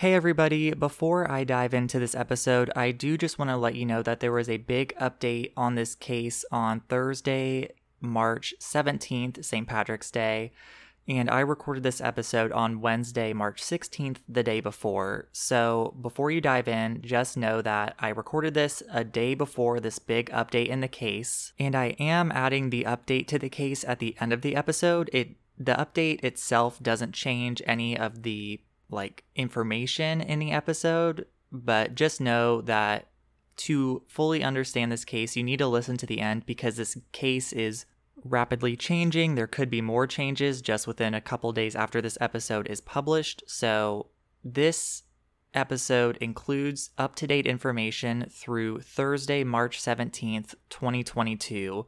Hey, everybody. Before I dive into this episode, I do just want to let you know that there was a big update on this case on Thursday, March 17th, St. Patrick's Day. And I recorded this episode on Wednesday, March 16th, the day before. So before you dive in, just know that I recorded this a day before this big update in the case. And I am adding the update to the case at the end of the episode. It the update itself doesn't change any of the like information in the episode, but just know that to fully understand this case, you need to listen to the end because this case is rapidly changing. There could be more changes just within a couple days after this episode is published. So, this episode includes up to date information through Thursday, March 17th, 2022.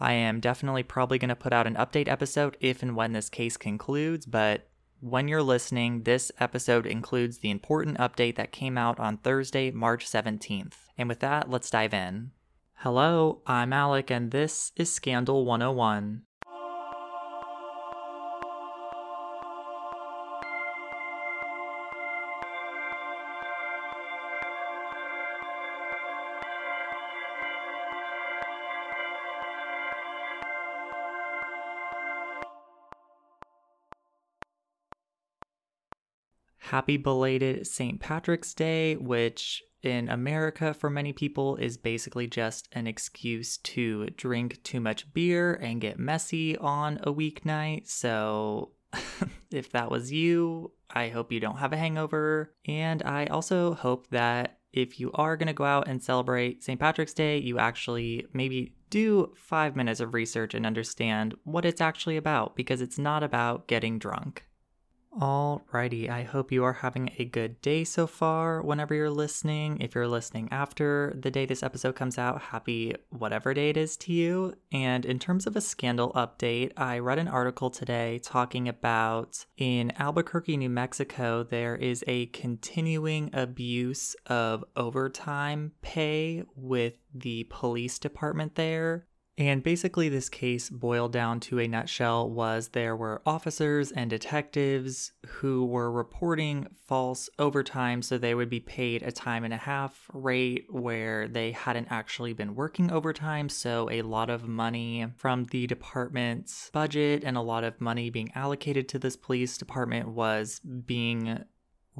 I am definitely probably going to put out an update episode if and when this case concludes, but when you're listening, this episode includes the important update that came out on Thursday, March 17th. And with that, let's dive in. Hello, I'm Alec, and this is Scandal 101. Happy belated St. Patrick's Day, which in America for many people is basically just an excuse to drink too much beer and get messy on a weeknight. So if that was you, I hope you don't have a hangover. And I also hope that if you are going to go out and celebrate St. Patrick's Day, you actually maybe do five minutes of research and understand what it's actually about because it's not about getting drunk. Alrighty, I hope you are having a good day so far whenever you're listening. If you're listening after the day this episode comes out, happy whatever day it is to you. And in terms of a scandal update, I read an article today talking about in Albuquerque, New Mexico, there is a continuing abuse of overtime pay with the police department there. And basically, this case boiled down to a nutshell was there were officers and detectives who were reporting false overtime, so they would be paid a time and a half rate where they hadn't actually been working overtime. So, a lot of money from the department's budget and a lot of money being allocated to this police department was being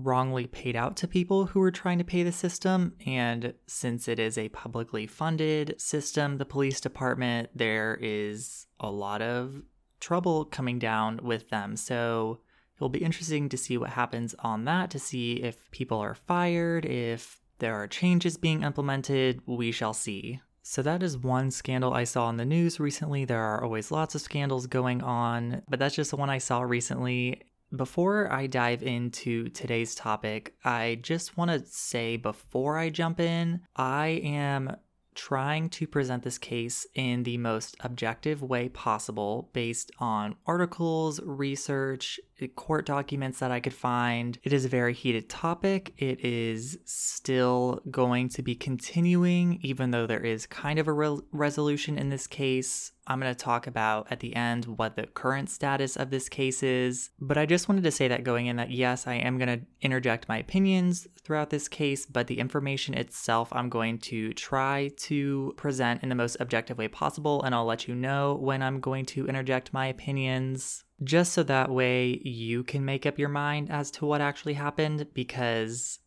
wrongly paid out to people who were trying to pay the system. And since it is a publicly funded system, the police department, there is a lot of trouble coming down with them. So it'll be interesting to see what happens on that, to see if people are fired, if there are changes being implemented. We shall see. So, that is one scandal I saw in the news recently. There are always lots of scandals going on, but that's just the one I saw recently. Before I dive into today's topic, I just want to say before I jump in, I am trying to present this case in the most objective way possible based on articles, research, eh, court documents that I could find. It is a very heated topic. It is still going to be continuing, even though there is kind of a re- resolution in this case. I'm going to talk about at the end what the current status of this case is. But I just wanted to say that going in that yes, I am going to interject my opinions throughout this case, but the information itself I'm going to try to present in the most objective way possible. And I'll let you know when I'm going to interject my opinions just so that way you can make up your mind as to what actually happened because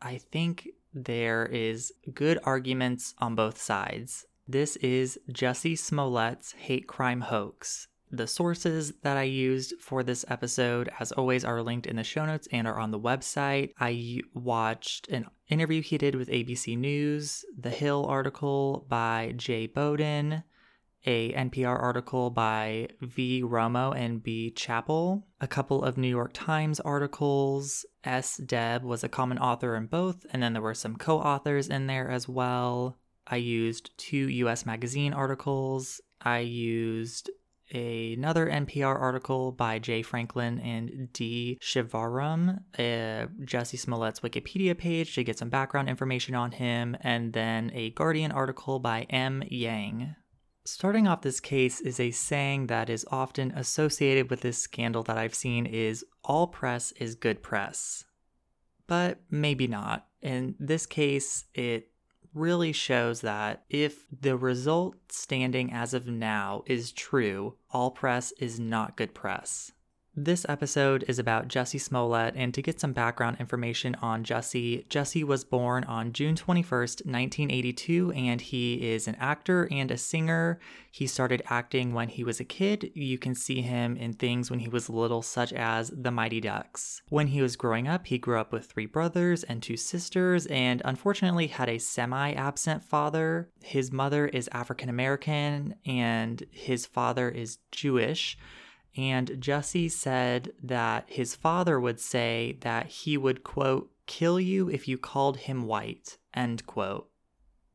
I think there is good arguments on both sides. This is Jesse Smollett's hate crime hoax. The sources that I used for this episode, as always, are linked in the show notes and are on the website. I watched an interview he did with ABC News, the Hill article by Jay Bowden, a NPR article by V. Romo and B. Chappell, a couple of New York Times articles. S. Deb was a common author in both, and then there were some co authors in there as well. I used two US Magazine articles. I used another NPR article by Jay Franklin and D. Shivaram, uh, Jussie Smollett's Wikipedia page to get some background information on him, and then a Guardian article by M. Yang. Starting off this case is a saying that is often associated with this scandal that I've seen is all press is good press. but maybe not. In this case, it really shows that if the result standing as of now is true, all press is not good press. This episode is about Jesse Smollett, and to get some background information on Jesse, Jesse was born on June 21st, 1982, and he is an actor and a singer. He started acting when he was a kid. You can see him in things when he was little, such as The Mighty Ducks. When he was growing up, he grew up with three brothers and two sisters, and unfortunately had a semi absent father. His mother is African American, and his father is Jewish. And Jesse said that his father would say that he would, quote, kill you if you called him white, end quote.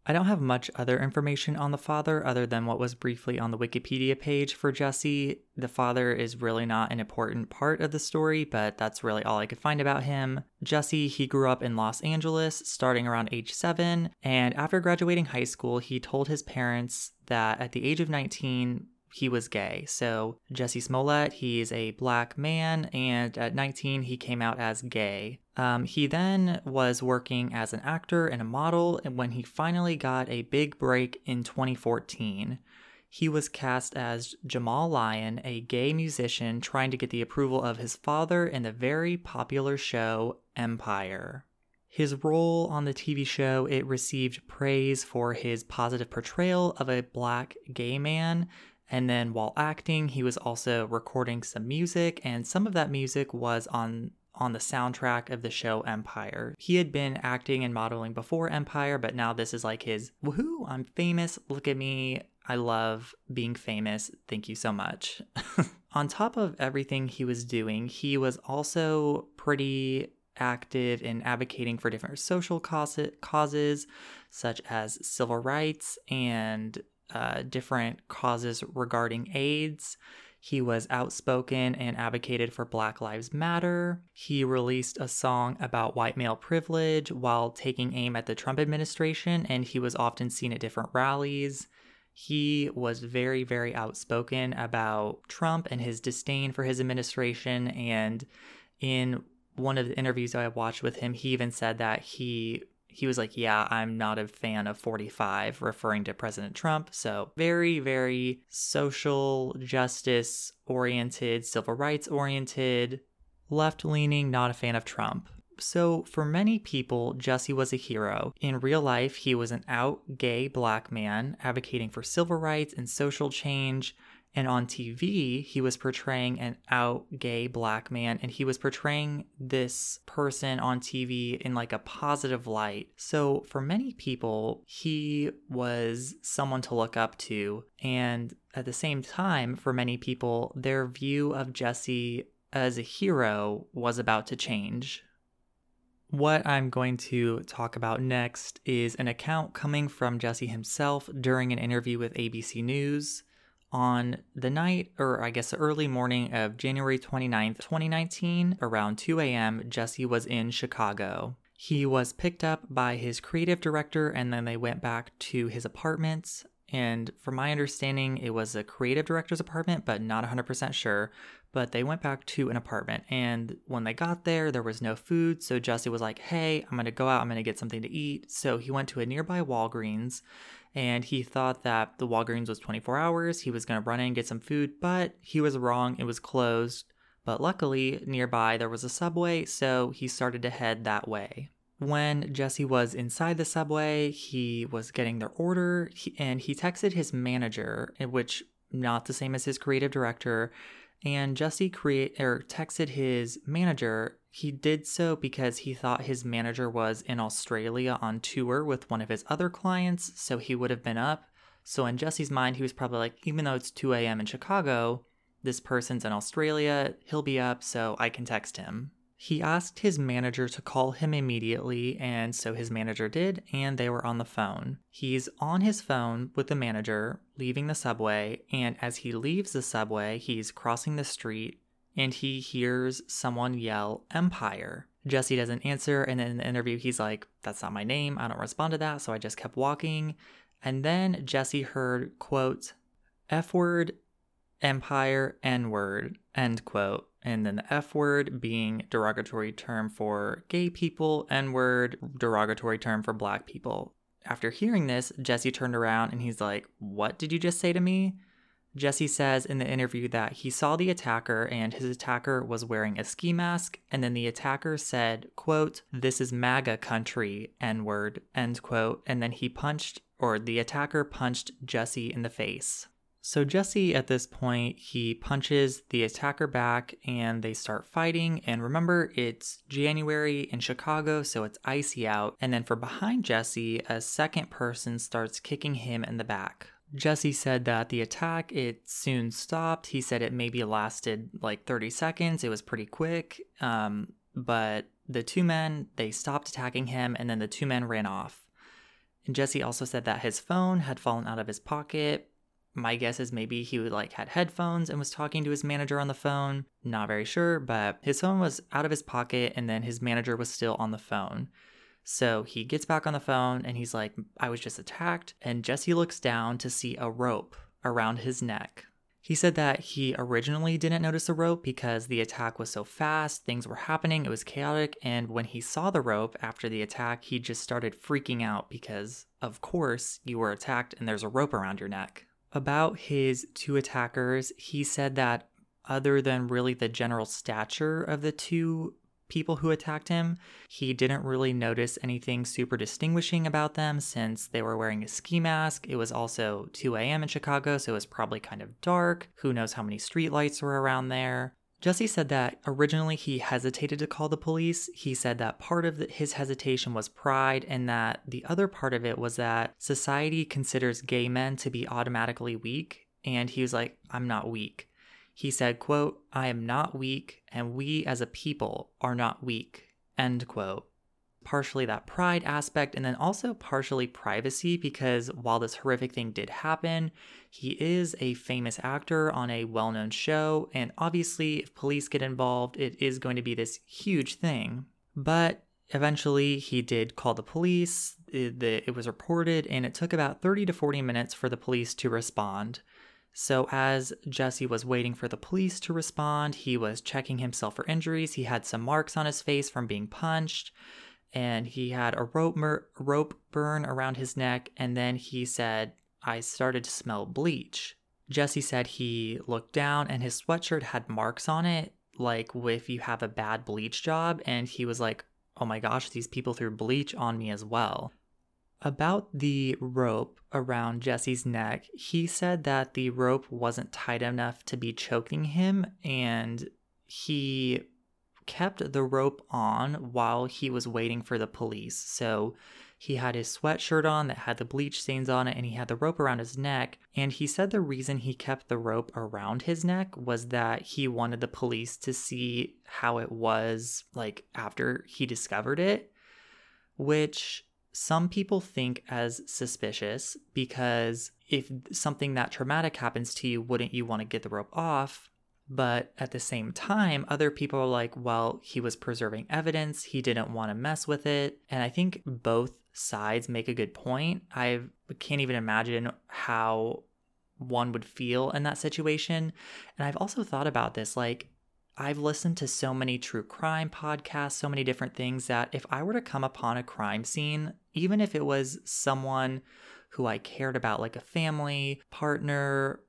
I don't have much other information on the father other than what was briefly on the Wikipedia page for Jesse. The father is really not an important part of the story, but that's really all I could find about him. Jesse, he grew up in Los Angeles starting around age 7, and after graduating high school, he told his parents that at the age of 19, he was gay. So Jesse Smollett, he's a black man, and at 19 he came out as gay. Um, he then was working as an actor and a model, and when he finally got a big break in 2014, he was cast as Jamal Lyon, a gay musician trying to get the approval of his father in the very popular show Empire. His role on the TV show, it received praise for his positive portrayal of a black gay man and then while acting, he was also recording some music, and some of that music was on on the soundtrack of the show Empire. He had been acting and modeling before Empire, but now this is like his woohoo, I'm famous, look at me. I love being famous. Thank you so much. on top of everything he was doing, he was also pretty active in advocating for different social causes, such as civil rights and uh, different causes regarding AIDS. He was outspoken and advocated for Black Lives Matter. He released a song about white male privilege while taking aim at the Trump administration, and he was often seen at different rallies. He was very, very outspoken about Trump and his disdain for his administration. And in one of the interviews I watched with him, he even said that he he was like, Yeah, I'm not a fan of 45, referring to President Trump. So, very, very social justice oriented, civil rights oriented, left leaning, not a fan of Trump. So, for many people, Jesse was a hero. In real life, he was an out gay black man advocating for civil rights and social change. And on TV, he was portraying an out gay black man, and he was portraying this person on TV in like a positive light. So, for many people, he was someone to look up to. And at the same time, for many people, their view of Jesse as a hero was about to change. What I'm going to talk about next is an account coming from Jesse himself during an interview with ABC News on the night, or I guess the early morning of January 29th, 2019, around 2 a.m., Jesse was in Chicago. He was picked up by his creative director and then they went back to his apartment. And from my understanding, it was a creative director's apartment, but not 100% sure. But they went back to an apartment. And when they got there, there was no food. So Jesse was like, hey, I'm going to go out. I'm going to get something to eat. So he went to a nearby Walgreens and he thought that the Walgreens was 24 hours. He was going to run in and get some food, but he was wrong. It was closed. But luckily, nearby there was a subway, so he started to head that way. When Jesse was inside the subway, he was getting their order and he texted his manager, which not the same as his creative director, and Jesse create or texted his manager. He did so because he thought his manager was in Australia on tour with one of his other clients, so he would have been up. So in Jesse's mind, he was probably like, even though it's 2 a.m. in Chicago, this person's in Australia, he'll be up, so I can text him. He asked his manager to call him immediately, and so his manager did, and they were on the phone. He's on his phone with the manager, leaving the subway, and as he leaves the subway, he's crossing the street and he hears someone yell, Empire. Jesse doesn't answer, and in the interview, he's like, That's not my name. I don't respond to that, so I just kept walking. And then Jesse heard, quote, F word, Empire, N word, end quote. And then the F word being derogatory term for gay people, N word derogatory term for black people. After hearing this, Jesse turned around and he's like, What did you just say to me? Jesse says in the interview that he saw the attacker and his attacker was wearing a ski mask, and then the attacker said, quote, This is MAGA country, N word, end quote, and then he punched, or the attacker punched Jesse in the face. So Jesse, at this point, he punches the attacker back and they start fighting. And remember, it's January in Chicago, so it's icy out. And then for behind Jesse, a second person starts kicking him in the back. Jesse said that the attack it soon stopped. He said it maybe lasted like 30 seconds. It was pretty quick. Um, but the two men they stopped attacking him, and then the two men ran off. And Jesse also said that his phone had fallen out of his pocket. My guess is maybe he would like had headphones and was talking to his manager on the phone. Not very sure, but his phone was out of his pocket, and then his manager was still on the phone. So he gets back on the phone and he's like, I was just attacked. And Jesse looks down to see a rope around his neck. He said that he originally didn't notice the rope because the attack was so fast, things were happening, it was chaotic, and when he saw the rope after the attack, he just started freaking out because, of course, you were attacked and there's a rope around your neck. About his two attackers, he said that other than really the general stature of the two people who attacked him. He didn't really notice anything super distinguishing about them since they were wearing a ski mask. It was also 2 a.m. in Chicago, so it was probably kind of dark. Who knows how many streetlights were around there? Jesse said that originally he hesitated to call the police. He said that part of the, his hesitation was pride, and that the other part of it was that society considers gay men to be automatically weak. And he was like, I'm not weak. He said, quote, I am not weak, and we as a people are not weak, end quote. Partially that pride aspect, and then also partially privacy, because while this horrific thing did happen, he is a famous actor on a well known show, and obviously, if police get involved, it is going to be this huge thing. But eventually, he did call the police, it, was reported, and it took about 30 to 40 minutes for the police to respond. So, as Jesse was waiting for the police to respond, he was checking himself for injuries. He had some marks on his face from being punched, and he had a rope, rope burn around his neck. And then he said, I started to smell bleach. Jesse said he looked down and his sweatshirt had marks on it, like if you have a bad bleach job. And he was like, oh my gosh, these people threw bleach on me as well. About the rope around Jesse's neck, he said that the rope wasn't tight enough to be choking him, and he kept the rope on while he was waiting for the police. So he had his sweatshirt on that had the bleach stains on it, and he had the rope around his neck. And he said the reason he kept the rope around his neck was that he wanted the police to see how it was like after he discovered it, which some people think as suspicious because if something that traumatic happens to you, wouldn't you want to get the rope off? But at the same time, other people are like, well, he was preserving evidence. He didn't want to mess with it. And I think both sides make a good point. I can't even imagine how one would feel in that situation. And I've also thought about this like, I've listened to so many true crime podcasts, so many different things that if I were to come upon a crime scene, even if it was someone who I cared about, like a family, partner,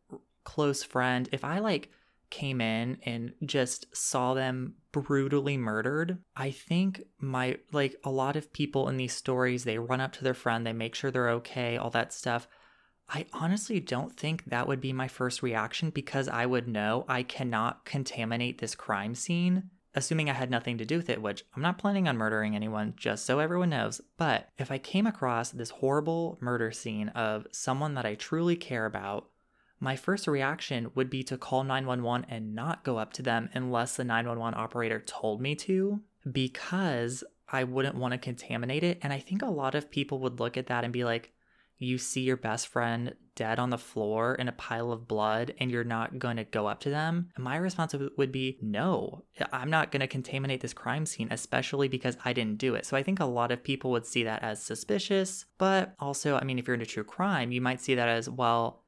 close friend, if I like came in and just saw them brutally murdered, I think my, like a lot of people in these stories, they run up to their friend, they make sure they're okay, all that stuff. I honestly don't think that would be my first reaction because I would know I cannot contaminate this crime scene, assuming I had nothing to do with it, which I'm not planning on murdering anyone, just so everyone knows. But if I came across this horrible murder scene of someone that I truly care about, my first reaction would be to call 911 and not go up to them unless the 911 operator told me to, because I wouldn't want to contaminate it. And I think a lot of people would look at that and be like, you see your best friend dead on the floor in a pile of blood and you're not going to go up to them? My response would be no, I'm not going to contaminate this crime scene, especially because I didn't do it. So I think a lot of people would see that as suspicious. But also, I mean, if you're into true crime, you might see that as well.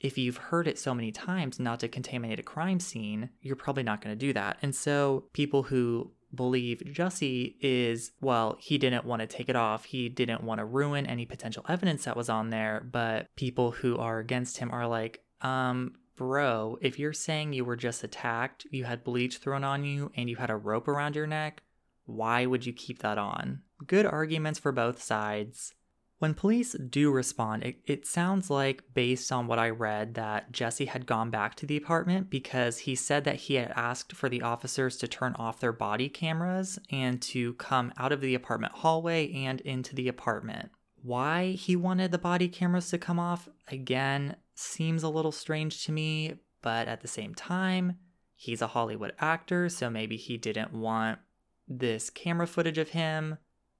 If you've heard it so many times not to contaminate a crime scene, you're probably not going to do that. And so people who believe Jussie is, well, he didn't want to take it off. He didn't want to ruin any potential evidence that was on there. But people who are against him are like, um, bro, if you're saying you were just attacked, you had bleach thrown on you, and you had a rope around your neck, why would you keep that on? Good arguments for both sides. When police do respond, it, it, sounds like, based on what I read, that Jesse had gone back to the apartment because he said that he had asked for the officers to turn off their body cameras and to come out of the apartment hallway and into the apartment. Why he wanted the body cameras to come off, again, seems a little strange to me, but at the same time, he's a Hollywood actor, so maybe he didn't want this camera footage of him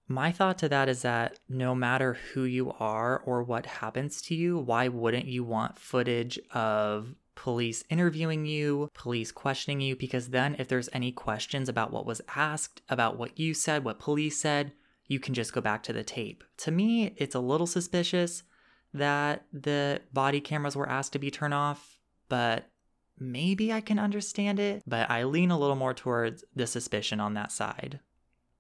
my thought to that is that no matter who you are or what happens to you, why wouldn't you want footage of police interviewing you, police questioning you? Because then, if there's any questions about what was asked, about what you said, what police said, you can just go back to the tape. To me, it's a little suspicious that the body cameras were asked to be turned off, but maybe I can understand it. But I lean a little more towards the suspicion on that side.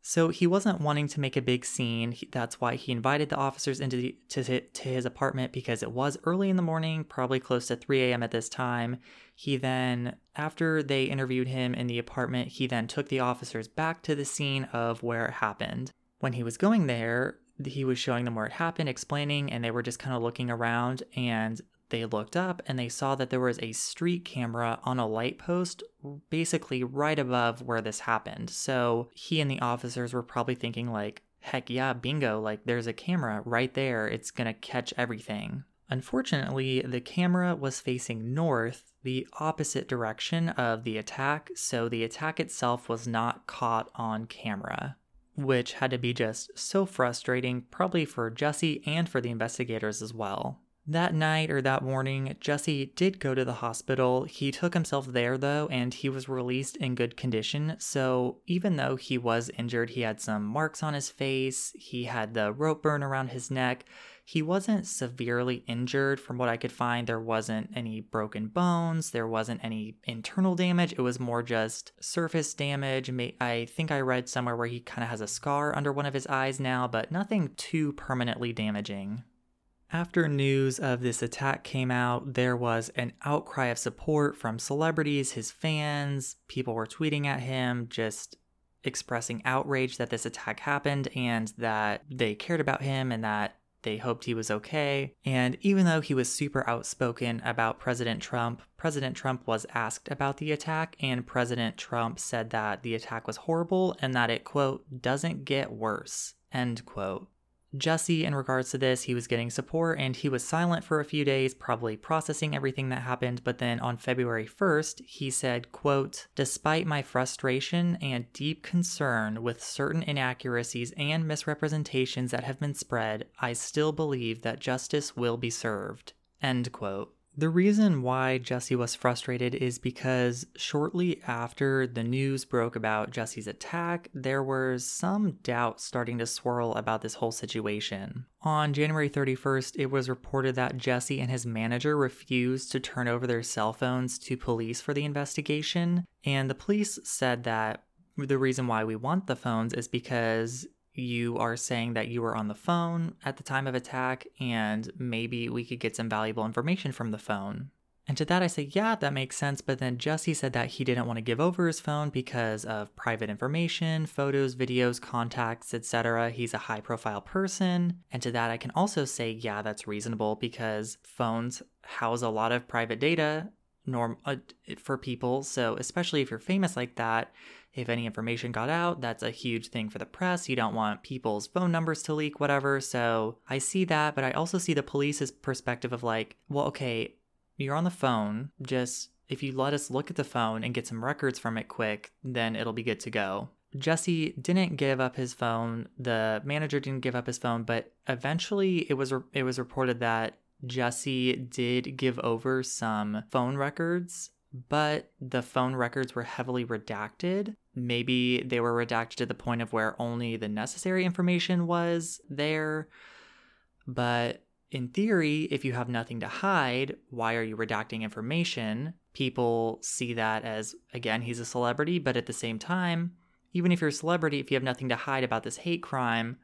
So he wasn't wanting to make a big scene. That's why he invited the officers into the, to, to his apartment because it was early in the morning, probably close to 3 a.m. at this time. He then, after they interviewed him in the apartment, he then took the officers back to the scene of where it happened. When he was going there, he was showing them where it happened, explaining, and they were just kind of looking around. And they looked up and they saw that there was a street camera on a light post basically right above where this happened. So he and the officers were probably thinking like, heck yeah, bingo, like there's a camera right there. It's to catch everything. Unfortunately, the camera was facing north, the opposite direction of the attack, so the attack itself was not caught on camera, which had to be just so frustrating, probably for Jesse and for the investigators as well. That night or that morning, Jesse did go to the hospital. He took himself there though, and he was released in good condition. So, even though he was injured, he had some marks on his face, he had the rope burn around his neck. He wasn't severely injured from what I could find. There wasn't any broken bones, there wasn't any internal damage. It was more just surface damage. I think I read somewhere where he kind of has a scar under one of his eyes now, but nothing too permanently damaging. After news of this attack came out, there was an outcry of support from celebrities, his fans. People were tweeting at him, just expressing outrage that this attack happened and that they cared about him and that they hoped he was okay. And even though he was super outspoken about President Trump, President Trump was asked about the attack, and President Trump said that the attack was horrible and that it, quote, doesn't get worse, end quote. Jussie, in regards to this, he was getting support and he was silent for a few days, probably processing everything that happened. But then on February 1st, he said, quote, Despite my frustration and deep concern with certain inaccuracies and misrepresentations that have been spread, I still believe that justice will be served. End quote. The reason why Jesse was frustrated is because shortly after the news broke about Jesse's attack, there was some doubt starting to swirl about this whole situation. On January 31st, it was reported that Jesse and his manager refused to turn over their cell phones to police for the investigation, and the police said that the reason why we want the phones is because you are saying that you were on the phone at the time of attack and maybe we could get some valuable information from the phone. And to that I say, yeah, that makes sense. But then Jesse said that he didn't want to give over his phone because of private information, photos, videos, contacts, etc. He's a high profile person. And to that I can also say, yeah, that's reasonable because phones house a lot of private data norm uh, for people. So especially if you're famous like that, if any information got out, that's a huge thing for the press. You don't want people's phone numbers to leak, whatever. So I see that, but I also see the police's perspective of like, well, okay, you're on the phone. Just if you let us look at the phone and get some records from it quick, then it'll be good to go. Jesse didn't give up his phone. The manager didn't give up his phone, but eventually it was it was reported that Jussie did give over some phone records but the phone records were heavily redacted. Maybe they were redacted to the point of where only the necessary information was there. But in theory, if you have nothing to hide, why are you redacting information? People see that as, again, he's a celebrity, but at the same time, even if you're a celebrity, if you have nothing to hide about this hate crime,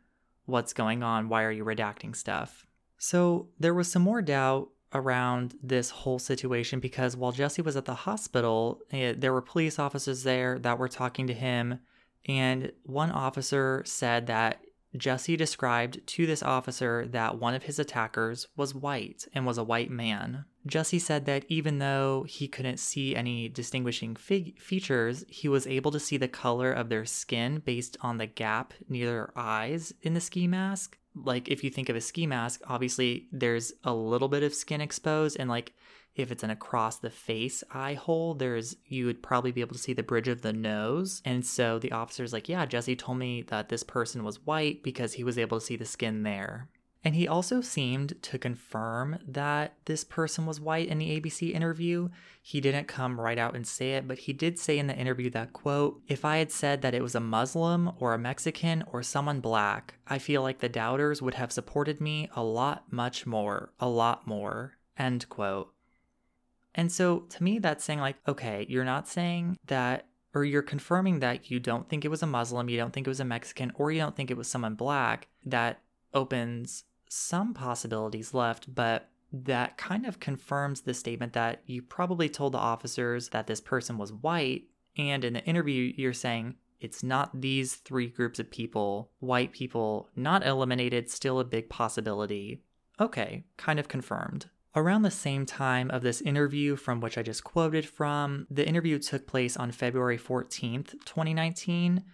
what's going on? Why are you redacting stuff? So there was some more doubt around this whole situation because while Jesse was at the hospital, eh, there were police officers there that were talking to him. And one officer said that Jesse described to this officer that one of his attackers was white and was a white man. Jesse said that even though he couldn't see any distinguishing fig- features, he was able to see the color of their skin based on the gap near their eyes in the ski mask. Like, if you think of a ski mask, obviously there's a little bit of skin exposed, and like if it's an across the face eye hole, there's you would probably be able to see the bridge of the nose. And so the officer's like, Yeah, Jesse told me that this person was white because he was able to see the skin there. And he also seemed to confirm that this person was white in the ABC interview. He didn't come right out and say it, but he did say in the interview that, quote, if I had said that it was a Muslim or a Mexican or someone black, I feel like the doubters would have supported me a lot much more, a lot more, end quote. And so to me, that's saying, like, okay, you're not saying that, or you're confirming that you don't think it was a Muslim, you don't think it was a Mexican, or you don't think it was someone black. That opens some possibilities left, but that kind of confirms the statement that you probably told the officers that this person was white. And in the interview, you're saying it's not these three groups of people, white people, not eliminated, still a big possibility. Okay, kind of confirmed. Around the same time of this interview from which I just quoted from, the interview took place on February 14th, 2019.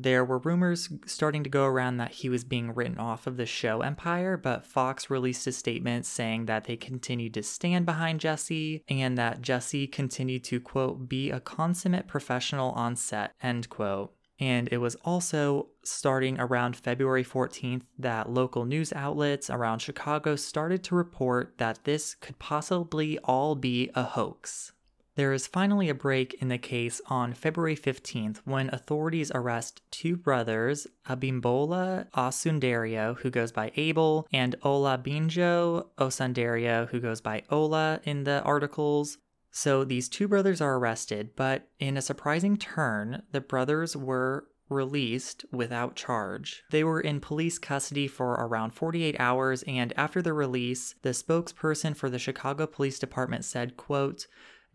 There were rumors starting to go around that he was being written off of the show Empire, but Fox released a statement saying that they continued to stand behind Jesse and that Jesse continued to, quote, be a consummate professional on set, end quote. And it was also starting around February 14th that local news outlets around Chicago started to report that this could possibly all be a hoax. There is finally a break in the case on February 15th when authorities arrest two brothers, Abimbola Osundairo, who goes by Abel, and Olabinjo Osundairo, who goes by Ola in the articles, so these two brothers are arrested, but in a surprising turn, the brothers were released without charge. They were in police custody for around 48 hours and after the release, the spokesperson for the Chicago Police Department said, quote,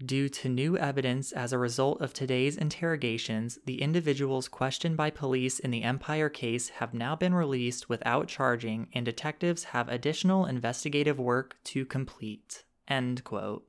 Due to new evidence as a result of today's interrogations, the individuals questioned by police in the Empire case have now been released without charging, and detectives have additional investigative work to complete. End quote.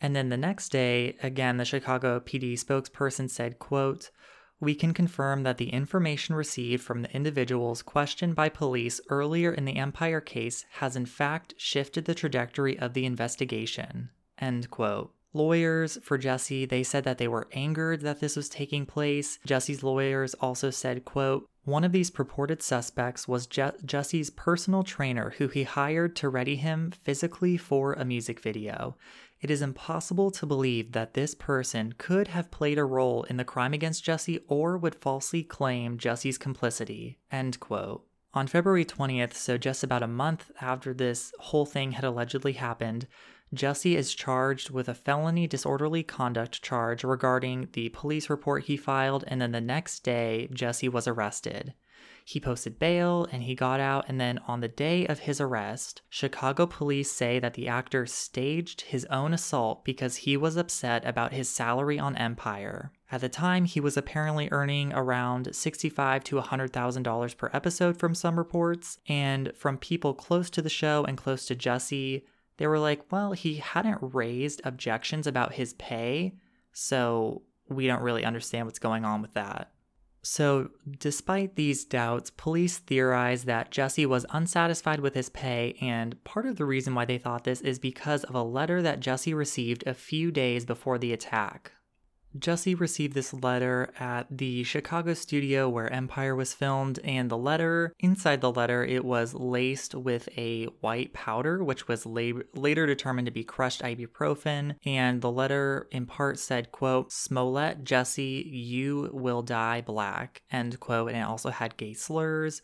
And then the next day, again, the Chicago PD spokesperson said, quote, we can confirm that the information received from the individuals questioned by police earlier in the Empire case has in fact shifted the trajectory of the investigation. End quote. Lawyers for Jesse, they said that they were angered that this was taking place. Jesse's lawyers also said, quote, one of these purported suspects was Je- Jesse's personal trainer who he hired to ready him physically for a music video. It is impossible to believe that this person could have played a role in the crime against Jesse or would falsely claim Jesse's complicity. End quote. On February 20th, so just about a month after this whole thing had allegedly happened, Jesse is charged with a felony disorderly conduct charge regarding the police report he filed, and then the next day, Jesse was arrested. He posted bail and he got out. And then on the day of his arrest, Chicago police say that the actor staged his own assault because he was upset about his salary on Empire. At the time, he was apparently earning around $65 to $100,000 per episode from some reports. And from people close to the show and close to Jesse, they were like, well, he hadn't raised objections about his pay. So we don't really understand what's going on with that. So, despite these doubts, police theorize that Jesse was unsatisfied with his pay, and part of the reason why they thought this is because of a letter that Jesse received a few days before the attack. Jesse received this letter at the Chicago studio where Empire was filmed, and the letter, inside the letter, it was laced with a white powder, which was la- later determined to be crushed ibuprofen. And the letter, in part, said, quote, Smollett, Jesse, you will die black, end quote. And it also had gay slurs.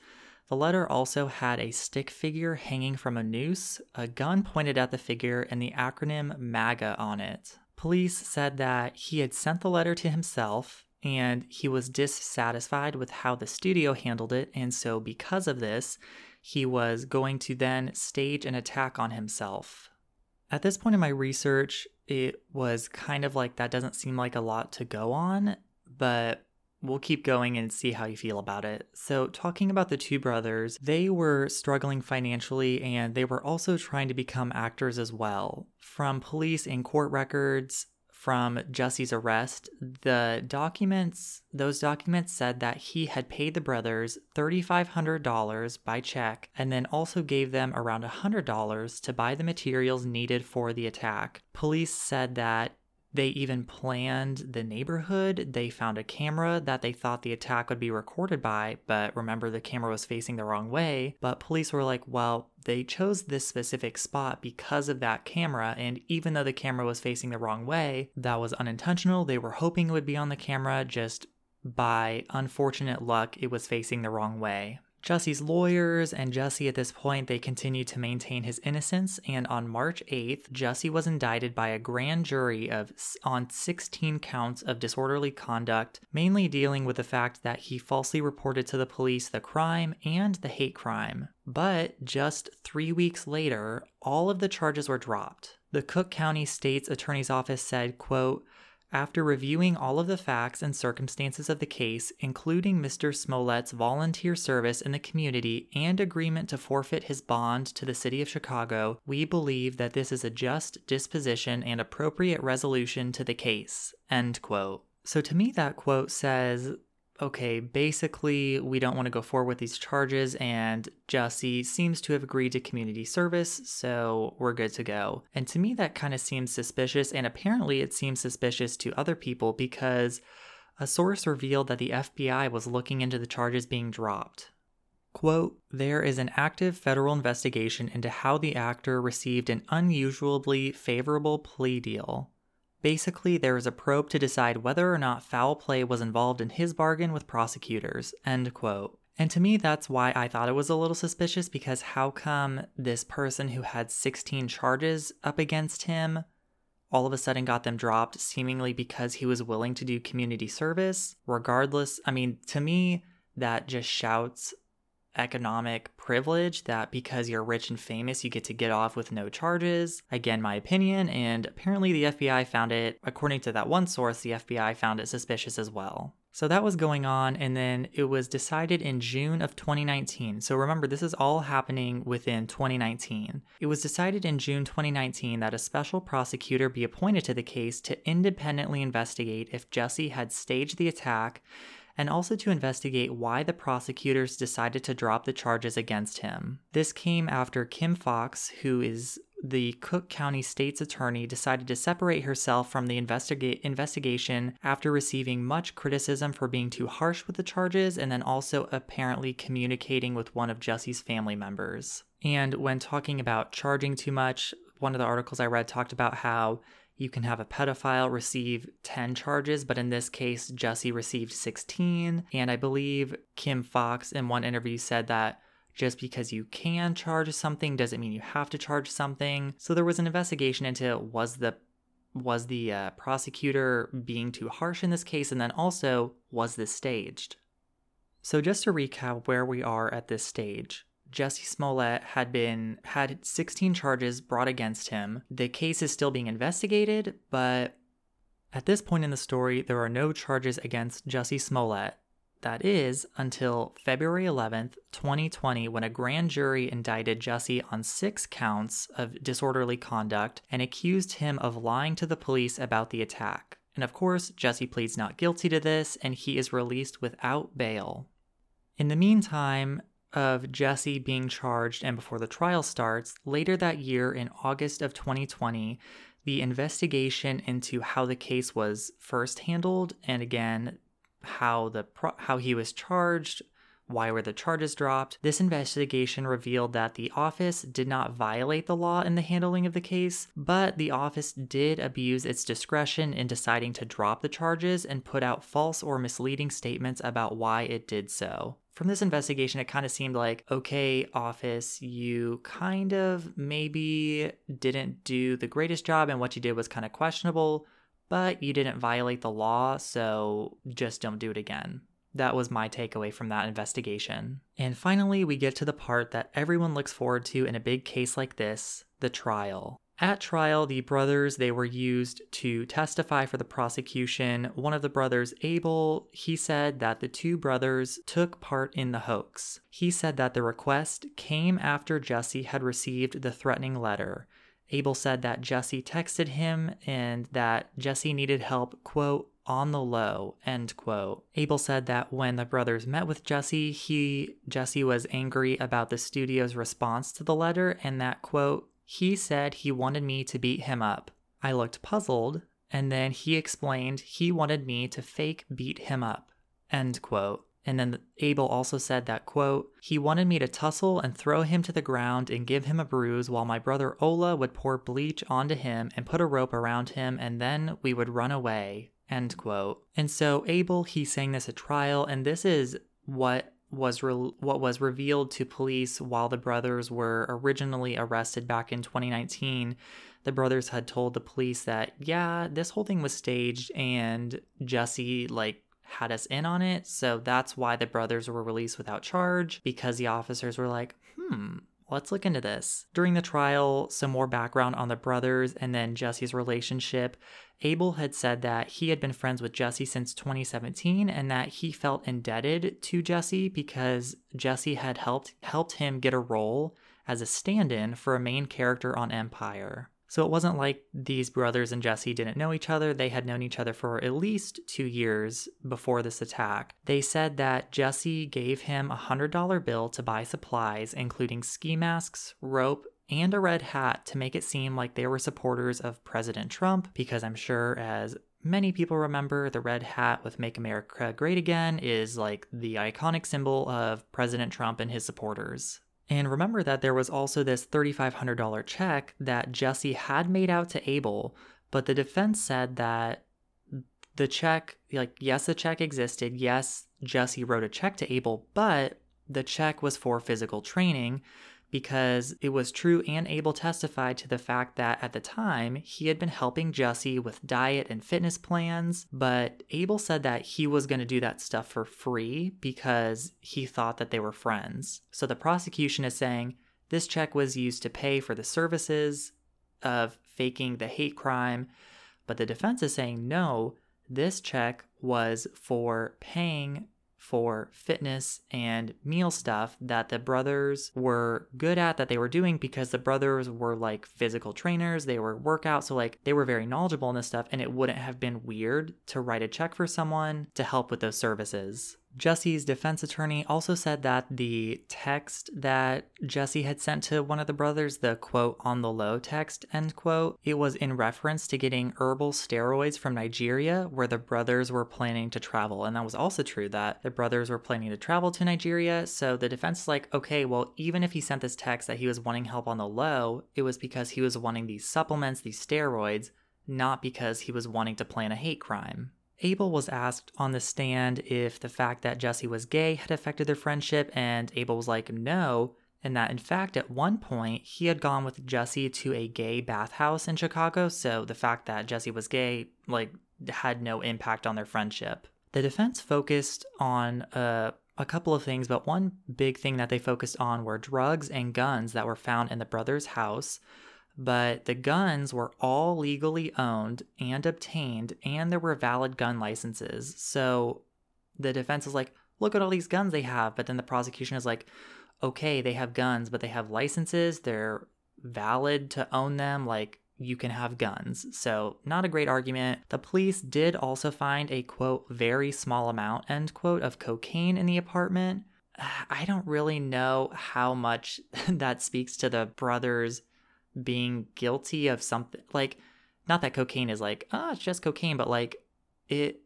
The letter also had a stick figure hanging from a noose, a gun pointed at the figure, and the acronym MAGA on it. Police said that he had sent the letter to himself and he was dissatisfied with how the studio handled it, and so because of this, he was going to then stage an attack on himself. At this point in my research, it was kind of like that doesn't seem like a lot to go on, but we'll keep going and see how you feel about it. So, talking about the two brothers, they were struggling financially and they were also trying to become actors as well. From police and court records, from Jesse's arrest, the documents, those documents said that he had paid the brothers $3,500 by check and then also gave them around $100 to buy the materials needed for the attack. Police said that they even planned the neighborhood. They found a camera that they thought the attack would be recorded by, but remember the camera was facing the wrong way. But police were like, well, they chose this specific spot because of that camera, and even though the camera was facing the wrong way, that was unintentional. They were hoping it would be on the camera, just by unfortunate luck, it was facing the wrong way. Jesse's lawyers and Jesse at this point they continued to maintain his innocence. And on March 8th Jesse was indicted by a grand jury of on 16 counts of disorderly conduct mainly dealing with the fact that he falsely reported to the police the crime and the hate crime. But just 3 weeks later all of the charges were dropped. The Cook County State's Attorney's Office said quote after reviewing all of the facts and circumstances of the case, including Mr. Smollett's volunteer service in the community and agreement to forfeit his bond to the City of Chicago, we believe that this is a just disposition and appropriate resolution to the case. End quote. So to me, that quote says okay, basically, we don't want to go forward with these charges, and Jesse seems to have agreed to community service, so we're good to go. And to me, that kind of seems suspicious, and apparently, it seems suspicious to other people because a source revealed that the FBI was looking into the charges being dropped. Quote, there is an active federal investigation into how the actor received an unusually favorable plea deal. Basically, there is a probe to decide whether or not foul play was involved in his bargain with prosecutors. End quote. And to me, that's why I thought it was a little suspicious because how come this person who had 16 charges up against him all of a sudden got them dropped, seemingly because he was willing to do community service? Regardless, I mean, to me, that just shouts economic privilege that because you're rich and famous, you get to get off with no charges. Again, my opinion, and apparently the FBI found it, according to that one source, the FBI found it suspicious as well. So that was going on, and then it was decided in June of 2019. So remember, this is all happening within 2019. It was decided in June 2019 that a special prosecutor be appointed to the case to independently investigate if Jesse had staged the attack and also to investigate why the prosecutors decided to drop the charges against him. This came after Kim Foxx, who is the Cook County State's attorney decided to separate herself from the investiga- investigation after receiving much criticism for being too harsh with the charges and then also apparently communicating with one of Jesse's family members. And when talking about charging too much, one of the articles I read talked about how you can have a pedophile receive 10 charges, but in this case, Jesse received 16. And I believe Kim Foxx in one interview said that just because you can charge something doesn't mean you have to charge something. So there was an investigation into was the was the uh, prosecutor being too harsh in this case and then also was this staged. So just to recap where we are at this stage. Jesse Smollett had been had 16 charges brought against him. The case is still being investigated, but at this point in the story, there are no charges against Jesse Smollett. That is until February 11th, 2020, when a grand jury indicted Jesse on six counts of disorderly conduct and accused him of lying to the police about the attack. And of course, Jesse pleads not guilty to this and he is released without bail. In the meantime, of Jesse being charged and before the trial starts, later that year in August of 2020, the investigation into how the case was first handled and again how the pro- how he was charged, why were the charges dropped? This investigation revealed that the office did not violate the law in the handling of the case, but the office did abuse its discretion in deciding to drop the charges and put out false or misleading statements about why it did so. From this investigation, it kind of seemed like, okay, office, you kind of maybe didn't do the greatest job, and what you did was kind of questionable, but you didn't violate the law, so just don't do it again. That was my takeaway from that investigation. And finally, we get to the part that everyone looks forward to in a big case like this the trial. At trial, the brothers they were used to testify for the prosecution. One of the brothers, Abel, he said that the two brothers took part in the hoax. He said that the request came after Jesse had received the threatening letter. Abel said that Jesse texted him and that Jesse needed help, quote, on the low, end quote. Abel said that when the brothers met with Jesse, he Jesse was angry about the studio's response to the letter and that quote, he said he wanted me to beat him up. I looked puzzled, and then he explained he wanted me to fake beat him up. End quote. And then Abel also said that, quote, he wanted me to tussle and throw him to the ground and give him a bruise while my brother Ola would pour bleach onto him and put a rope around him and then we would run away, end quote. And so Abel, he's saying this at trial, and this is what was re- what was revealed to police while the brothers were originally arrested back in 2019 the brothers had told the police that yeah this whole thing was staged and jesse like had us in on it. So that's why the brothers were released without charge because the officers were like hmm let's look into this. During the trial, some more background on the brothers and then Jesse's relationship. Abel had said that he had been friends with Jesse since 2017 and that he felt indebted to Jesse because Jesse had helped helped him get a role as a stand-in for a main character on Empire. So it wasn't like these brothers and Jesse didn't know each other. They had known each other for at least two years before this attack. They said that Jesse gave him a $100 bill to buy supplies, including ski masks, rope, and a red hat to make it seem like they were supporters of President Trump, because I'm sure, as many people remember, the red hat with Make America Great Again is like the iconic symbol of President Trump and his supporters. And remember that there was also this $3,500 check that Jesse had made out to Abel, but the defense said that the check, like, yes, the check existed. Yes, Jesse wrote a check to Abel, but the check was for physical training because it was true and Abel testified to the fact that at the time he had been helping Jesse with diet and fitness plans, but Abel said that he was going to do that stuff for free because he thought that they were friends. So the prosecution is saying this check was used to pay for the services of faking the hate crime, but the defense is saying no, this check was for paying for fitness and meal stuff that the brothers were good at that they were doing because the brothers were like physical trainers they were workout so like they were very knowledgeable in this stuff and it wouldn't have been weird to write a check for someone to help with those services Jesse's defense attorney also said that the text that Jesse had sent to one of the brothers, the quote on the low text, end quote, it was in reference to getting herbal steroids from Nigeria where the brothers were planning to travel. And that was also true that the brothers were planning to travel to Nigeria. So the defense is like, okay, well, even if he sent this text that he was wanting help on the low, it was because he was wanting these supplements, these steroids, not because he was wanting to plan a hate crime. Abel was asked on the stand if the fact that Jesse was gay had affected their friendship, and Abel was like, no, and that in fact, at one point, he had gone with Jesse to a gay bathhouse in Chicago, so the fact that Jesse was gay, like, had no impact on their friendship. The defense focused on uh, a couple of things, but one big thing that they focused on were drugs and guns that were found in the brothers' house, but the guns were all legally owned and obtained, and there were valid gun licenses. So the defense is like, look at all these guns they have. But then the prosecution is like, okay, they have guns, but they have licenses. They're valid to own them. Like, you can have guns. So, not a great argument. The police did also find a quote, very small amount, end quote, of cocaine in the apartment. I don't really know how much that speaks to the brothers' being guilty of something like not that cocaine is like oh it's just cocaine but like it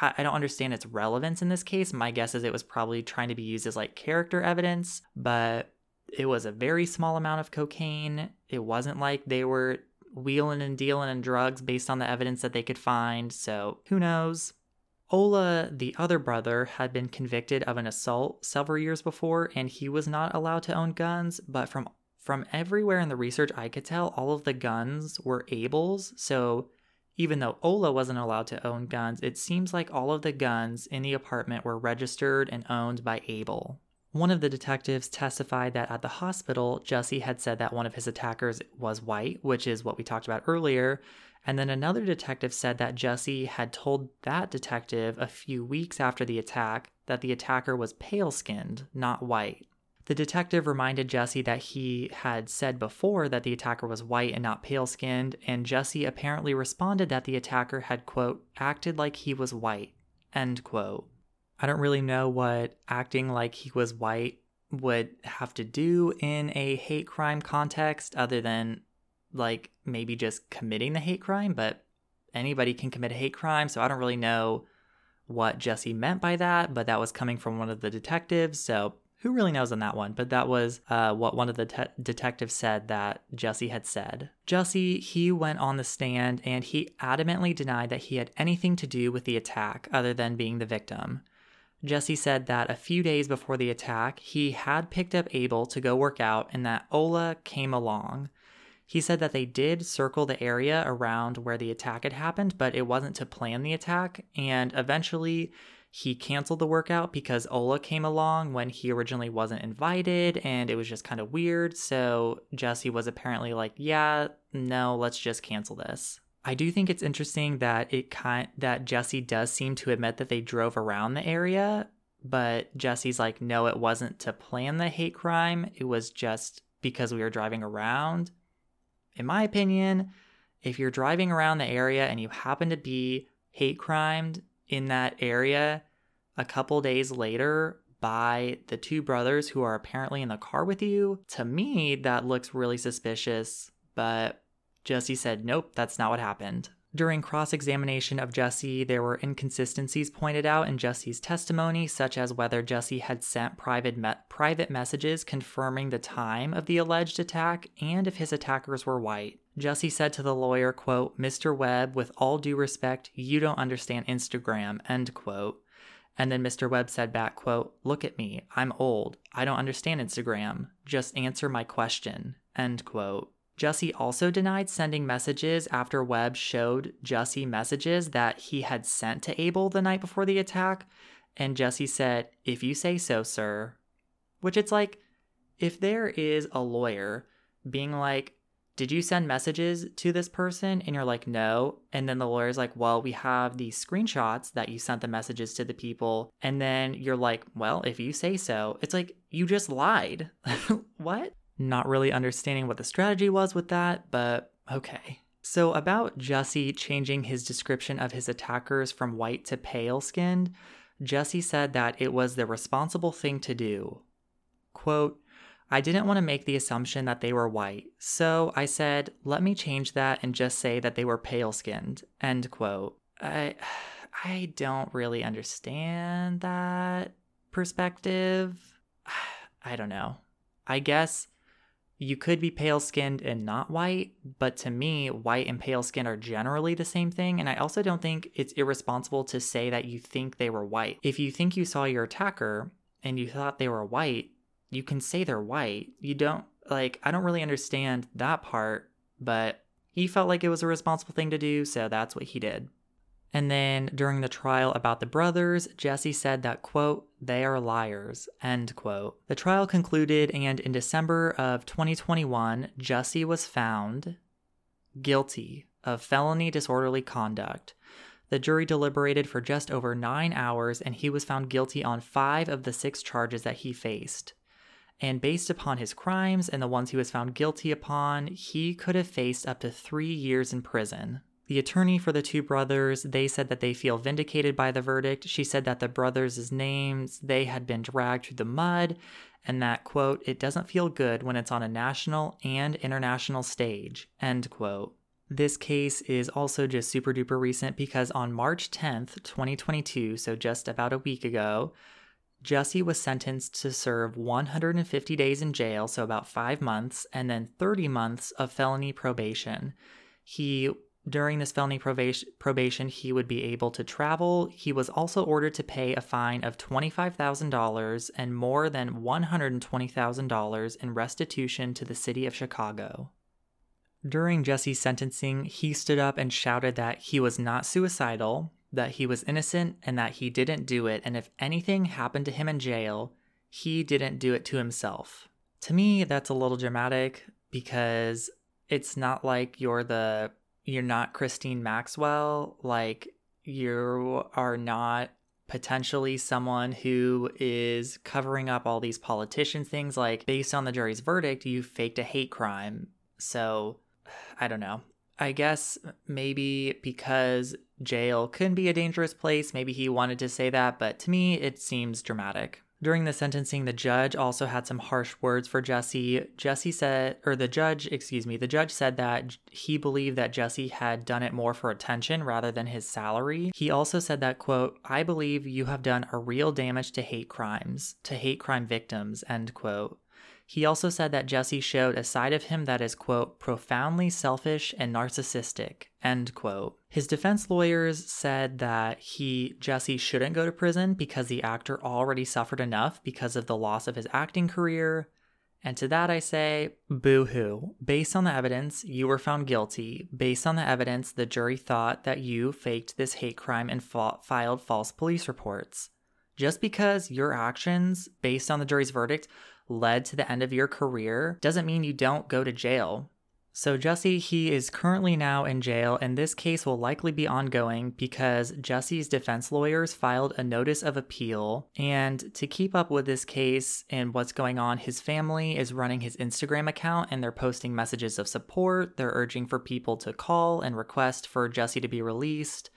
i don't understand its relevance in this case. My guess is it was probably trying to be used as like character evidence but it was a very small amount of cocaine. It wasn't like they were wheeling and dealing in drugs based on the evidence that they could find so who knows? Ola, the other brother, had been convicted of an assault several years before and he was not allowed to own guns, but from from everywhere in the research I could tell, all of the guns were Abel's. So even though Ola wasn't allowed to own guns, it seems like all of the guns in the apartment were registered and owned by Abel. One of the detectives testified that at the hospital, Jesse had said that one of his attackers was white, which is what we talked about earlier. And then another detective said that Jesse had told that detective a few weeks after the attack that the attacker was pale skinned, not white. The detective reminded Jesse that he had said before that the attacker was white and not pale skinned, and Jesse apparently responded that the attacker had, quote, acted like he was white, end quote. I don't really know what acting like he was white would have to do in a hate crime context other than like maybe just committing the hate crime, but anybody can commit a hate crime, so I don't really know what Jesse meant by that, but that was coming from one of the detectives, so who really knows on that one? But that was uh, what one of the te- detectives said that Jesse had said. Jesse, he went on the stand and he adamantly denied that he had anything to do with the attack other than being the victim. Jesse said that a few days before the attack, he had picked up Abel to go work out and that Ola came along. He said that they did circle the area around where the attack had happened, but it wasn't to plan the attack, and eventually he canceled the workout because Ola came along when he originally wasn't invited and it was just kind of weird. So Jesse was apparently like, "Yeah, no, let's just cancel this." I do think it's interesting that it kind that Jesse does seem to admit that they drove around the area, but Jesse's like, "No, it wasn't to plan the hate crime. It was just because we were driving around." In my opinion, if you're driving around the area and you happen to be hate crimed in that area a couple days later by the two brothers who are apparently in the car with you, to me, that looks really suspicious. But Jesse said, nope, that's not what happened. During cross examination of Jesse, there were inconsistencies pointed out in Jesse's testimony, such as whether Jesse had sent private, me- private messages confirming the time of the alleged attack and if his attackers were white. Jesse said to the lawyer, quote, Mr. Webb, with all due respect, you don't understand Instagram, end quote. And then Mr. Webb said back, quote, Look at me. I'm old. I don't understand Instagram. Just answer my question, end quote. Jesse also denied sending messages after Webb showed Jesse messages that he had sent to Abel the night before the attack. And Jesse said, If you say so, sir. Which it's like, if there is a lawyer being like, Did you send messages to this person? And you're like, No. And then the lawyer's like, Well, we have these screenshots that you sent the messages to the people. And then you're like, Well, if you say so, it's like, You just lied. what? Not really understanding what the strategy was with that, but okay. So, about Jesse changing his description of his attackers from white to pale skinned, Jesse said that it was the responsible thing to do. Quote, I didn't want to make the assumption that they were white, so I said, let me change that and just say that they were pale skinned. End quote. I, I don't really understand that perspective. I don't know. I guess you could be pale skinned and not white, but to me, white and pale skin are generally the same thing. And I also don't think it's irresponsible to say that you think they were white. If you think you saw your attacker and you thought they were white, you can say they're white. You don't, like, I don't really understand that part, but he felt like it was a responsible thing to do, so that's what he did. And then during the trial about the brothers, Jesse said that, quote, they are liars, end quote. The trial concluded, and in December of 2021, Jesse was found guilty of felony disorderly conduct. The jury deliberated for just over nine hours, and he was found guilty on five of the six charges that he faced. And based upon his crimes and the ones he was found guilty upon, he could have faced up to three years in prison. The attorney for the two brothers, they said that they feel vindicated by the verdict. She said that the brothers' names, they had been dragged through the mud, and that, quote, it doesn't feel good when it's on a national and international stage, end quote. This case is also just super duper recent because on March 10th, 2022, so just about a week ago, Jesse was sentenced to serve 150 days in jail, so about five months, and then 30 months of felony probation. He During this felony probation, probation, he would be able to travel. He was also ordered to pay a fine of $25,000 and more than $120,000 in restitution to the city of Chicago. During Jesse's sentencing, he stood up and shouted that he was not suicidal, that he was innocent, and that he didn't do it. And if anything happened to him in jail, he didn't do it to himself. To me, that's a little dramatic because it's not like you're the you're not Christine Maxwell, like you are not potentially someone who is covering up all these politicians things like based on the jury's verdict you faked a hate crime so i don't know i guess maybe because jail can be a dangerous place maybe he wanted to say that but to me it seems dramatic during the sentencing, the judge also had some harsh words for Jesse. Jesse said, or the judge, excuse me, the judge said that he believed that Jesse had done it more for attention rather than his salary. He also said that, quote, I believe you have done a real damage to hate crimes, to hate crime victims, end quote. He also said that Jesse showed a side of him that is, quote, profoundly selfish and narcissistic, end quote. His defense lawyers said that he, Jesse, shouldn't go to prison because the actor already suffered enough because of the loss of his acting career. And to that I say, boo hoo. Based on the evidence, you were found guilty. Based on the evidence, the jury thought that you faked this hate crime and fa- filed false police reports. Just because your actions, based on the jury's verdict, led to the end of your career doesn't mean you don't go to jail. So, Jesse, he is currently now in jail, and this case will likely be ongoing because Jesse's defense lawyers filed a notice of appeal. And to keep up with this case and what's going on, his family is running his Instagram account and they're posting messages of support. They're urging for people to call and request for Jesse to be released.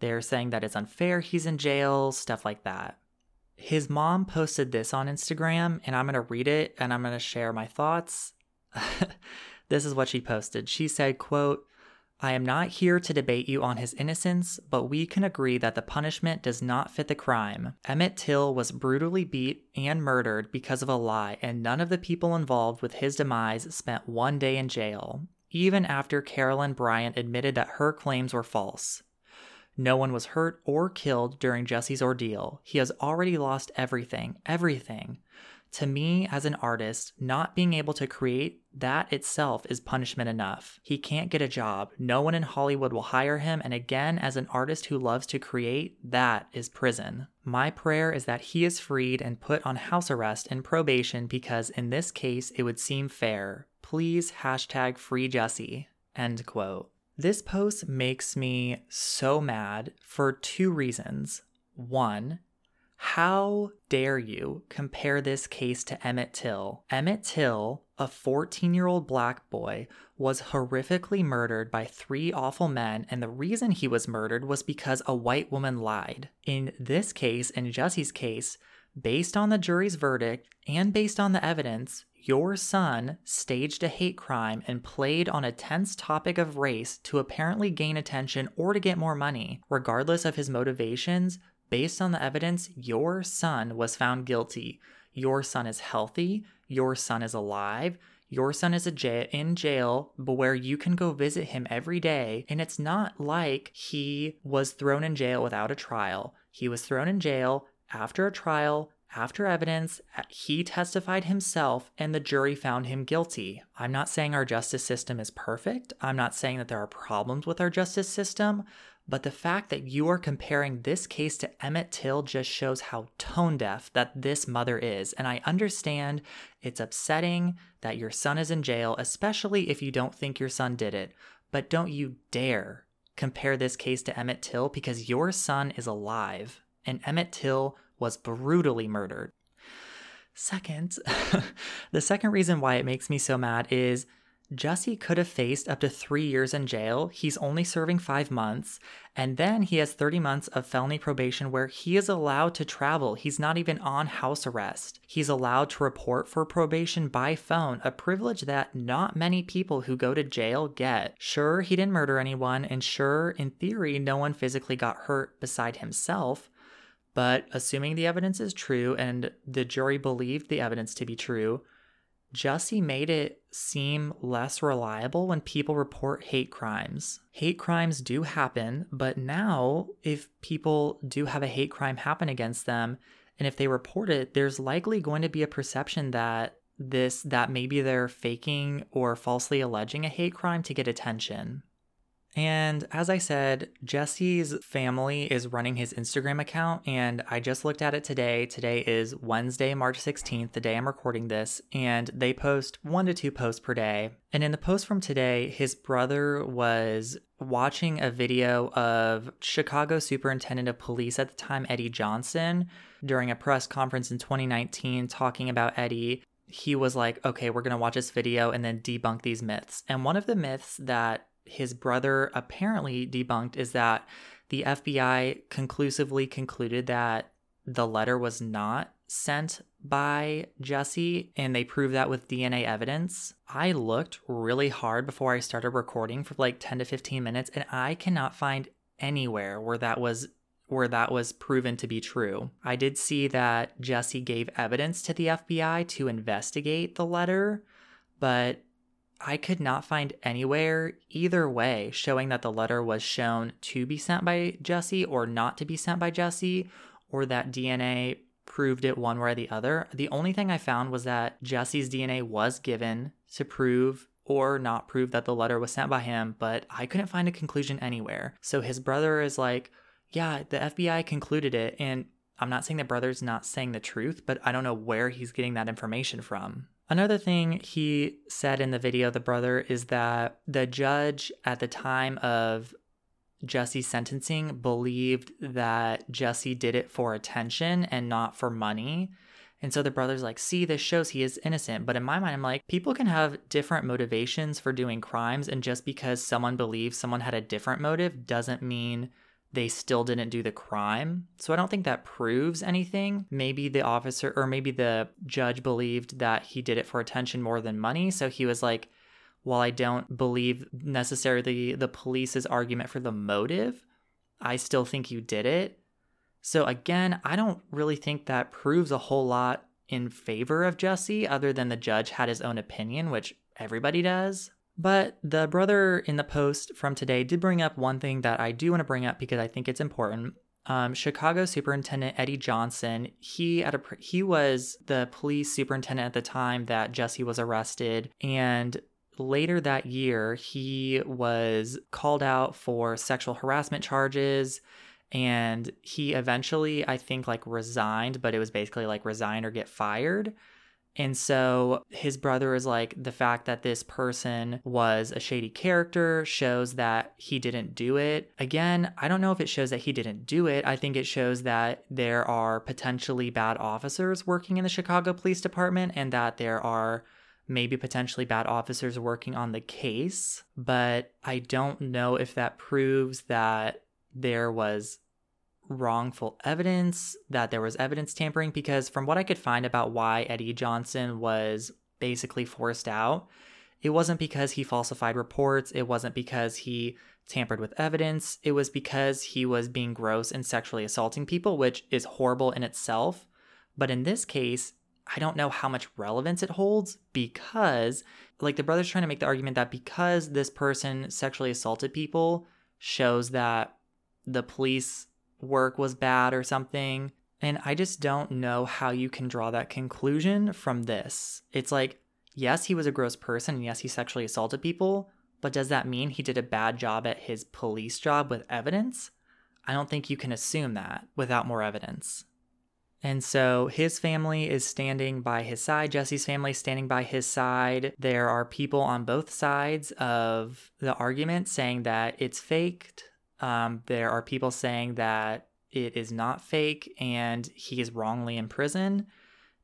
They're saying that it's unfair he's in jail, stuff like that his mom posted this on Instagram, and I'm going to read it and I'm going to share my thoughts. this is what she posted. She said, quote, I am not here to debate you on his innocence, but we can agree that the punishment does not fit the crime. Emmett Till was brutally beat and murdered because of a lie, and none of the people involved with his demise spent one day in jail, even after Carolyn Bryant admitted that her claims were false. No one was hurt or killed during Jesse's ordeal. He has already lost everything, everything. To me, as an artist, not being able to create, that itself is punishment enough. He can't get a job. No one in Hollywood will hire him. And again, as an artist who loves to create, that is prison. My prayer is that he is freed and put on house arrest and probation because in this case, it would seem fair. Please hashtag free Jesse. End quote. This post makes me so mad for two reasons. One, how dare you compare this case to Emmett Till? Emmett Till, a 14 year old black boy, was horrifically murdered by three awful men, and the reason he was murdered was because a white woman lied. In this case, in Jesse's case, based on the jury's verdict and based on the evidence, your son staged a hate crime and played on a tense topic of race to apparently gain attention or to get more money. Regardless of his motivations, based on the evidence, your son was found guilty. Your son is healthy. Your son is alive. Your son is in jail, but where you can go visit him every day. And it's not like he was thrown in jail without a trial. He was thrown in jail after a trial after evidence, uh, he testified himself and the jury found him guilty. I'm not saying our justice system is perfect. I'm not saying that there are problems with our justice system. But the fact that you are comparing this case to Emmett Till just shows how tone deaf that this mother is. And I understand it's upsetting that your son is in jail, especially if you don't think your son did it. But don't you dare compare this case to Emmett Till because your son is alive and Emmett Till was brutally murdered. Second, the second reason why it makes me so mad is Jesse could have faced up to three years in jail. He's only serving five months. And then he has 30 months of felony probation where he is allowed to travel. He's not even on house arrest. He's allowed to report for probation by phone, a privilege that not many people who go to jail get. Sure, he didn't murder anyone, and sure, in theory, no one physically got hurt beside himself. But assuming the evidence is true and the jury believed the evidence to be true, Jussie made it seem less reliable when people report hate crimes. Hate crimes do happen, but now if people do have a hate crime happen against them, and if they report it, there's likely going to be a perception that this that maybe they're faking or falsely alleging a hate crime to get attention. And as I said, Jesse's family is running his Instagram account, and I just looked at it today. Today is Wednesday, March 16th, the day I'm recording this, and they post one to two posts per day. And in the post from today, his brother was watching a video of Chicago Superintendent of Police at the time, Eddie Johnson, during a press conference in 2019, talking about Eddie he was like, okay, we're going to watch this video and then debunk these myths. And one of the myths that his brother apparently debunked is that the FBI conclusively concluded that the letter was not sent by Jesse, and they proved that with DNA evidence. I looked really hard before I started recording for like 10 to 15 minutes, and I cannot find anywhere where that was where that was proven to be true. I did see that Jesse gave evidence to the FBI to investigate the letter, but I could not find anywhere either way showing that the letter was shown to be sent by Jesse or not to be sent by Jesse or that DNA proved it one way or the other. The only thing I found was that Jesse's DNA was given to prove or not prove that the letter was sent by him, but I couldn't find a conclusion anywhere. So his brother is like, Yeah, the FBI concluded it. And I'm not saying the brother's not saying the truth, but I don't know where he's getting that information from. Another thing he said in the video, the brother, is that the judge at the time of Jesse's sentencing believed that Jesse did it for attention and not for money. And so the brother's like, see, this shows he is innocent. But in my mind, I'm like, people can have different motivations for doing crimes. And just because someone believes someone had a different motive doesn't mean they still didn't do the crime. So I don't think that proves anything. Maybe the officer or maybe the judge believed that he did it for attention more than money. So he was like, while I don't believe necessarily the police's argument for the motive, I still think you did it. So again, I don't really think that proves a whole lot in favor of Jesse other than the judge had his own opinion, which everybody does. But the brother in the post from today did bring up one thing that I do want to bring up because I think it's important. Um, Chicago Superintendent Eddie Johnson, he at a he was the police superintendent at the time that Jesse was arrested, and later that year he was called out for sexual harassment charges and he eventually i think like resigned but it was basically like resign or get fired and so his brother is like, the fact that this person was a shady character shows that he didn't do it. Again, I don't know if it shows that he didn't do it. I think it shows that there are potentially bad officers working in the Chicago Police Department and that there are maybe potentially bad officers working on the case. But I don't know if that proves that there was wrongful evidence, that there was evidence tampering, because from what I could find about why Eddie Johnson was basically forced out, it wasn't because he falsified reports, it wasn't because he tampered with evidence, it was because he was being gross and sexually assaulting people, which is horrible in itself. But in this case, I don't know how much relevance it holds because, like, the brother's trying to make the argument that because this person sexually assaulted people shows that the police work was bad or something. And I just don't know how you can draw that conclusion from this. It's like, yes, he was a gross person, and yes, he sexually assaulted people, but does that mean he did a bad job at his police job with evidence? I don't think you can assume that without more evidence. And so his family is standing by his side. Jesse's family is standing by his side. There are people on both sides of the argument saying that it's faked, um, there are people saying that it is not fake and he is wrongly in prison.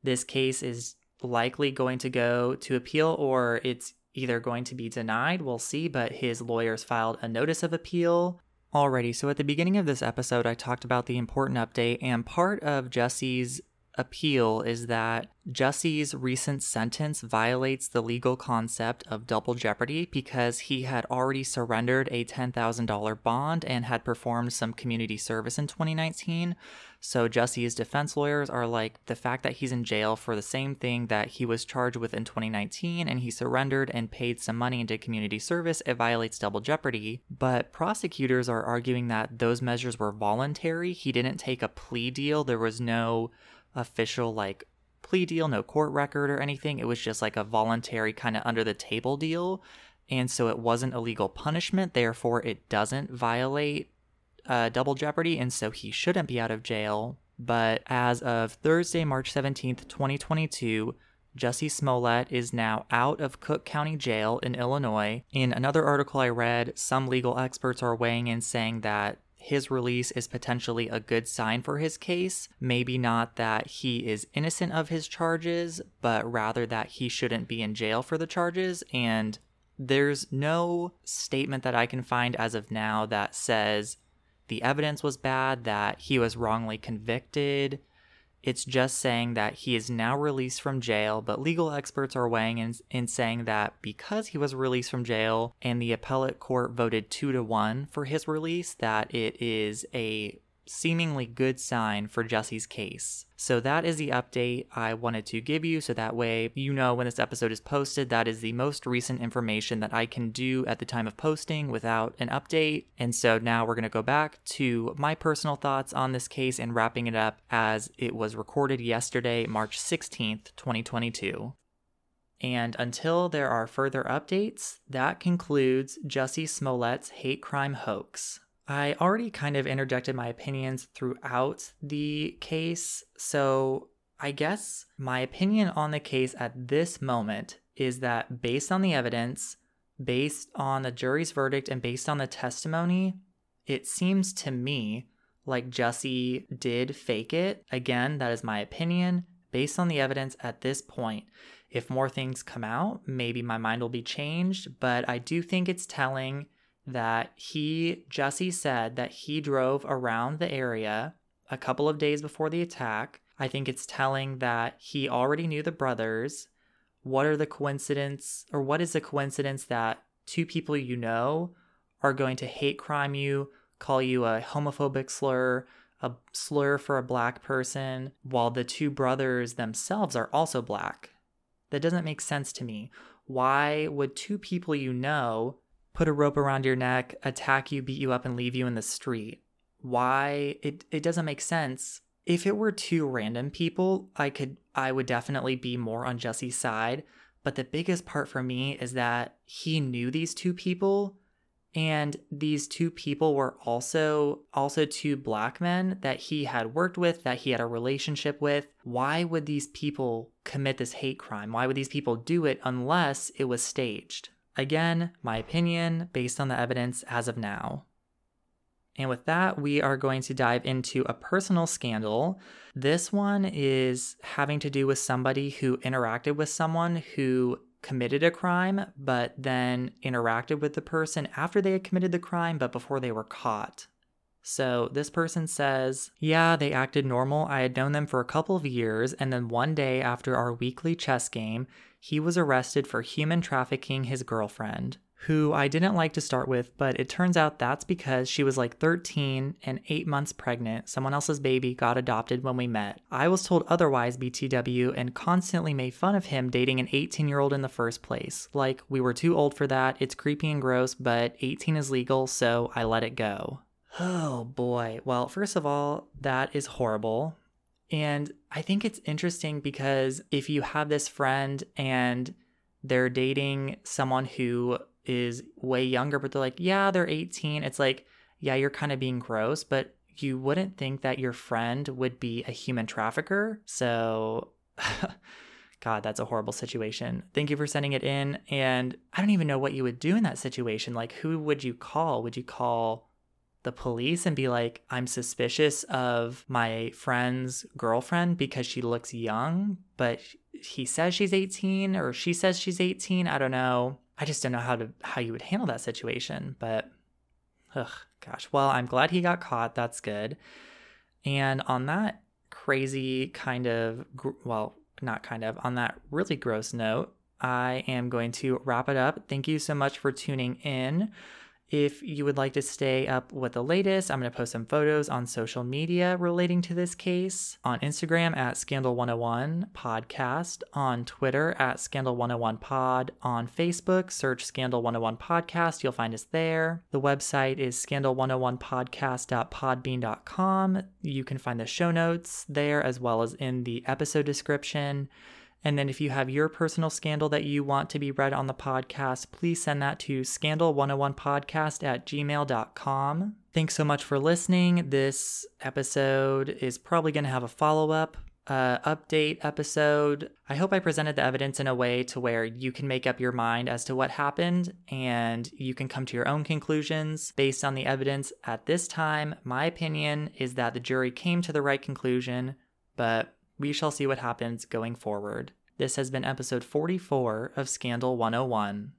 This case is likely going to go to appeal or it's either going to be denied. We'll see, but his lawyers filed a notice of appeal. Alrighty, so at the beginning of this episode, I talked about the important update, and part of Jussie's appeal is that Jussie's recent sentence violates the legal concept of double jeopardy because he had already surrendered a $10,000 bond and had performed some community service in 2019. So Jussie's defense lawyers are like, the fact that he's in jail for the same thing that he was charged with in 2019 and he surrendered and paid some money into community service, it violates double jeopardy. But prosecutors are arguing that those measures were voluntary. He didn't take a plea deal. There was no official like plea deal, no court record or anything. It was just like a voluntary kind of under the table deal. And so it wasn't a legal punishment. Therefore, it doesn't violate uh, double jeopardy. And so he shouldn't be out of jail. But as of Thursday, March 17th, 2022, Jussie Smollett is now out of Cook County Jail in Illinois. In another article I read, some legal experts are weighing in saying that his release is potentially a good sign for his case. Maybe not that he is innocent of his charges, but rather that he shouldn't be in jail for the charges. And there's no statement that I can find as of now that says the evidence was bad, that he was wrongly convicted, it's just saying that he is now released from jail, but legal experts are weighing in, in saying that because he was released from jail and the appellate court voted two to one for his release, that it is a seemingly good sign for Jesse's case. So that is the update I wanted to give you so that way you know when this episode is posted that is the most recent information that I can do at the time of posting without an update. And so now we're going to go back to my personal thoughts on this case and wrapping it up as it was recorded yesterday, March 16th, 2022. And until there are further updates, that concludes Jussie Smollett's hate crime hoax. I already kind of interjected my opinions throughout the case, so I guess my opinion on the case at this moment is that based on the evidence, based on the jury's verdict, and based on the testimony, it seems to me like Jussie did fake it. Again, that is my opinion based on the evidence at this point. If more things come out, maybe my mind will be changed, but I do think it's telling that he, Jesse said that he drove around the area a couple of days before the attack. I think it's telling that he already knew the brothers. What are the coincidence, or what is the coincidence that two people you know are going to hate crime you, call you a homophobic slur, a slur for a black person, while the two brothers themselves are also black? That doesn't make sense to me. Why would two people you know put a rope around your neck, attack you, beat you up, and leave you in the street. Why? It, it doesn't make sense. If it were two random people, I could I would definitely be more on Jesse's side. But the biggest part for me is that he knew these two people and these two people were also also two black men that he had worked with that he had a relationship with why would these people commit this hate crime why would these people do it unless it was staged Again, my opinion based on the evidence as of now. And with that, we are going to dive into a personal scandal. This one is having to do with somebody who interacted with someone who committed a crime, but then interacted with the person after they had committed the crime, but before they were caught. So this person says, Yeah, they acted normal. I had known them for a couple of years, and then one day after our weekly chess game, he was arrested for human trafficking his girlfriend, who I didn't like to start with, but it turns out that's because she was like 13 and 8 months pregnant. Someone else's baby got adopted when we met. I was told otherwise, BTW, and constantly made fun of him dating an 18 year old in the first place. Like, we were too old for that, it's creepy and gross, but 18 is legal, so I let it go. Oh boy. Well, first of all, that is horrible. And I think it's interesting because if you have this friend and they're dating someone who is way younger, but they're like, yeah, they're 18, it's like, yeah, you're kind of being gross, but you wouldn't think that your friend would be a human trafficker. So, God, that's a horrible situation. Thank you for sending it in. And I don't even know what you would do in that situation. Like, who would you call? Would you call the police and be like, I'm suspicious of my friend's girlfriend because she looks young, but he says she's 18 or she says she's 18. I don't know. I just don't know how to how you would handle that situation. But ugh, gosh. Well, I'm glad he got caught. That's good. And on that crazy kind of, well, not kind of, on that really gross note, I am going to wrap it up. Thank you so much for tuning in. If you would like to stay up with the latest, I'm going to post some photos on social media relating to this case on Instagram at Scandal101 Podcast, on Twitter at Scandal101 Pod, on Facebook, search Scandal101 Podcast. You'll find us there. The website is scandal101podcast.podbean.com. You can find the show notes there as well as in the episode description. And then if you have your personal scandal that you want to be read on the podcast, please send that to scandal101podcast at gmail.com. Thanks so much for listening. This episode is probably going to have a follow up uh, update episode. I hope I presented the evidence in a way to where you can make up your mind as to what happened and you can come to your own conclusions based on the evidence. At this time, my opinion is that the jury came to the right conclusion, but we shall see what happens going forward. This has been episode 44 of Scandal 101.